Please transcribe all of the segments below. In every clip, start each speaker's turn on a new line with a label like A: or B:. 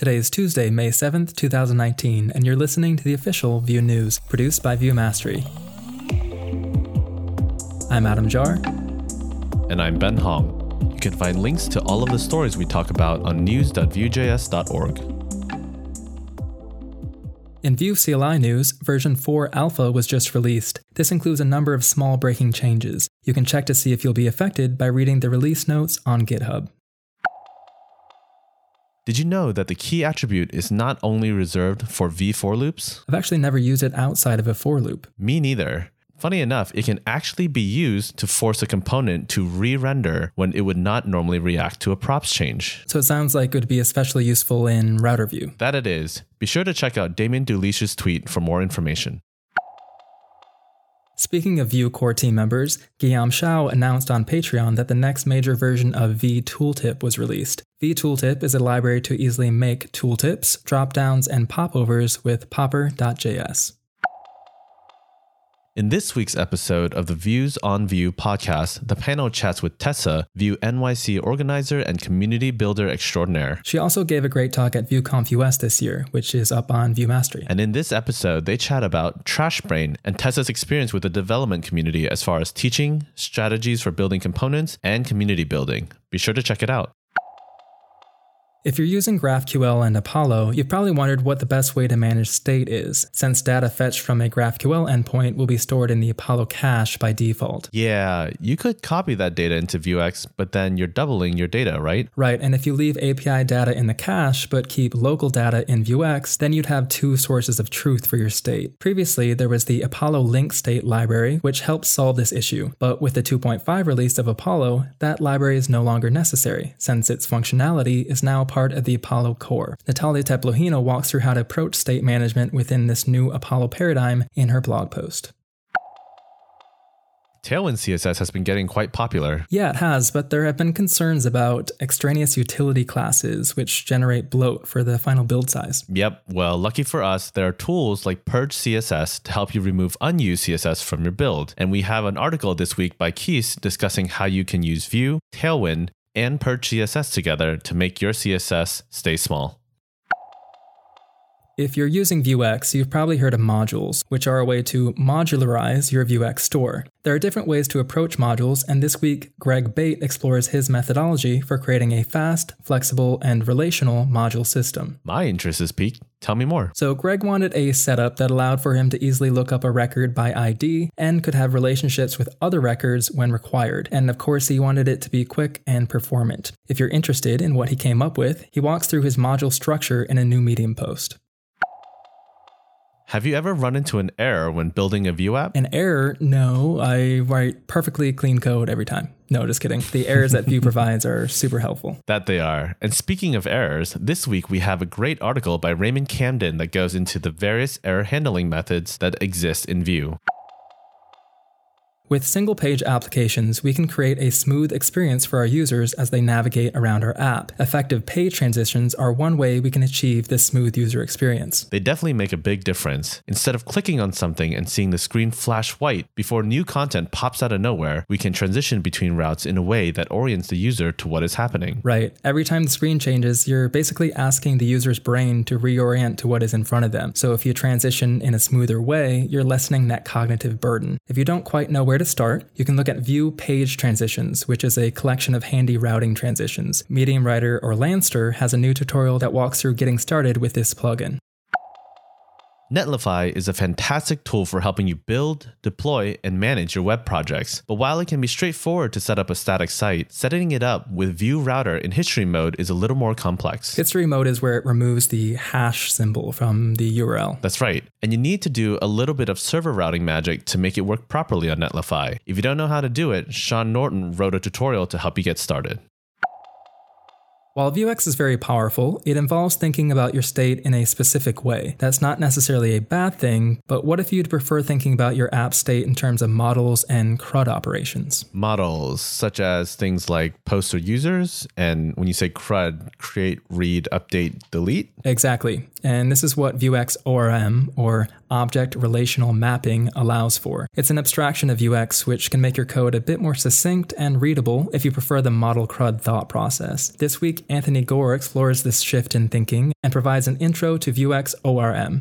A: Today is Tuesday, May 7th, 2019, and you're listening to the official Vue News, produced by Vue Mastery. I'm Adam Jahr.
B: And I'm Ben Hong. You can find links to all of the stories we talk about on news.vuejs.org.
A: In Vue CLI news, version 4 alpha was just released. This includes a number of small breaking changes. You can check to see if you'll be affected by reading the release notes on GitHub.
B: Did you know that the key attribute is not only reserved for v for loops?
A: I've actually never used it outside of a for loop.
B: Me neither. Funny enough, it can actually be used to force a component to re render when it would not normally react to a props change.
A: So it sounds like it would be especially useful in router view.
B: That it is. Be sure to check out Damian Dulisz's tweet for more information.
A: Speaking of Vue core team members, Guillaume Chau announced on Patreon that the next major version of v-tooltip was released. v-tooltip is a library to easily make tooltips, dropdowns, and popovers with popper.js.
B: In this week's episode of the Views on Vue podcast, the panel chats with Tessa, Vue NYC organizer and community builder extraordinaire.
A: She also gave a great talk at VueConf US this year, which is up on Vue Mastery.
B: And in this episode, they chat about Trash Brain and Tessa's experience with the development community as far as teaching, strategies for building components, and community building. Be sure to check it out.
A: If you're using GraphQL and Apollo, you've probably wondered what the best way to manage state is, since data fetched from a GraphQL endpoint will be stored in the Apollo cache by default.
B: Yeah, you could copy that data into Vuex, but then you're doubling your data, right?
A: Right, and if you leave API data in the cache but keep local data in Vuex, then you'd have two sources of truth for your state. Previously, there was the Apollo link state library, which helped solve this issue, but with the 2.5 release of Apollo, that library is no longer necessary, since its functionality is now part of the Apollo core. Natalia Tepluhina walks through how to approach state management within this new Apollo paradigm in her blog post.
B: Tailwind CSS has been getting quite popular.
A: Yeah, it has, but there have been concerns about extraneous utility classes which generate bloat for the final build size.
B: Yep, well, lucky for us, there are tools like Purge CSS to help you remove unused CSS from your build. And we have an article this week by Keith discussing how you can use Vue, Tailwind, and Purge CSS together to make your CSS stay small.
A: If you're using Vuex, you've probably heard of modules, which are a way to modularize your Vuex store. There are different ways to approach modules, and this week, Greg Bate explores his methodology for creating a fast, flexible, and relational module system.
B: My interest is piqued. Tell me more.
A: So, Greg wanted a setup that allowed for him to easily look up a record by ID and could have relationships with other records when required. And of course, he wanted it to be quick and performant. If you're interested in what he came up with, he walks through his module structure in a new Medium post.
B: Have you ever run into an error when building a Vue app?
A: An error? No, I write perfectly clean code every time. No, just kidding. The errors that Vue provides are super helpful.
B: That they are. And speaking of errors, this week we have a great article by Raymond Camden that goes into the various error handling methods that exist in Vue.
A: With single page applications, we can create a smooth experience for our users as they navigate around our app. Effective page transitions are one way we can achieve this smooth user experience.
B: They definitely make a big difference. Instead of clicking on something and seeing the screen flash white before new content pops out of nowhere, we can transition between routes in a way that orients the user to what is happening.
A: Right. Every time the screen changes, you're basically asking the user's brain to reorient to what is in front of them. So if you transition in a smoother way, you're lessening that cognitive burden. If you don't quite know where to start, you can look at Vue Page Transitions, which is a collection of handy routing transitions. Medium Writer Orlandster has a new tutorial that walks through getting started with this plugin.
B: Netlify is a fantastic tool for helping you build, deploy, and manage your web projects. But while it can be straightforward to set up a static site, setting it up with Vue Router in history mode is a little more complex.
A: History mode is where it removes the hash symbol from the URL.
B: That's right. And you need to do a little bit of server routing magic to make it work properly on Netlify. If you don't know how to do it, Sean Norton wrote a tutorial to help you get started.
A: While Vuex is very powerful, it involves thinking about your state in a specific way. That's not necessarily a bad thing, but what if you'd prefer thinking about your app state in terms of models and CRUD operations?
B: Models, such as things like posts or users, and when you say CRUD, create, read, update, delete?
A: Exactly. and this is what Vuex ORM, or Object Relational Mapping, allows for. It's an abstraction of Vuex which can make your code a bit more succinct and readable if you prefer the model CRUD thought process. This week, Anthony Gore explores this shift in thinking and provides an intro to Vuex ORM.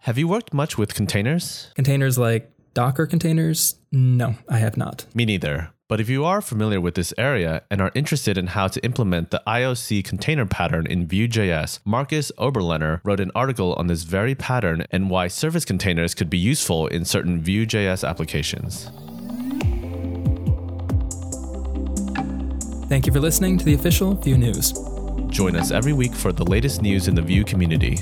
B: Have you worked much with containers?
A: Containers like Docker containers? No, I have not.
B: Me neither. But if you are familiar with this area and are interested in how to implement the IOC container pattern in Vue.js, Markus Oberlehner wrote an article on this very pattern and why service containers could be useful in certain Vue.js applications.
A: Thank you for listening to the official Vue News.
B: Join us every week for the latest news in the Vue community.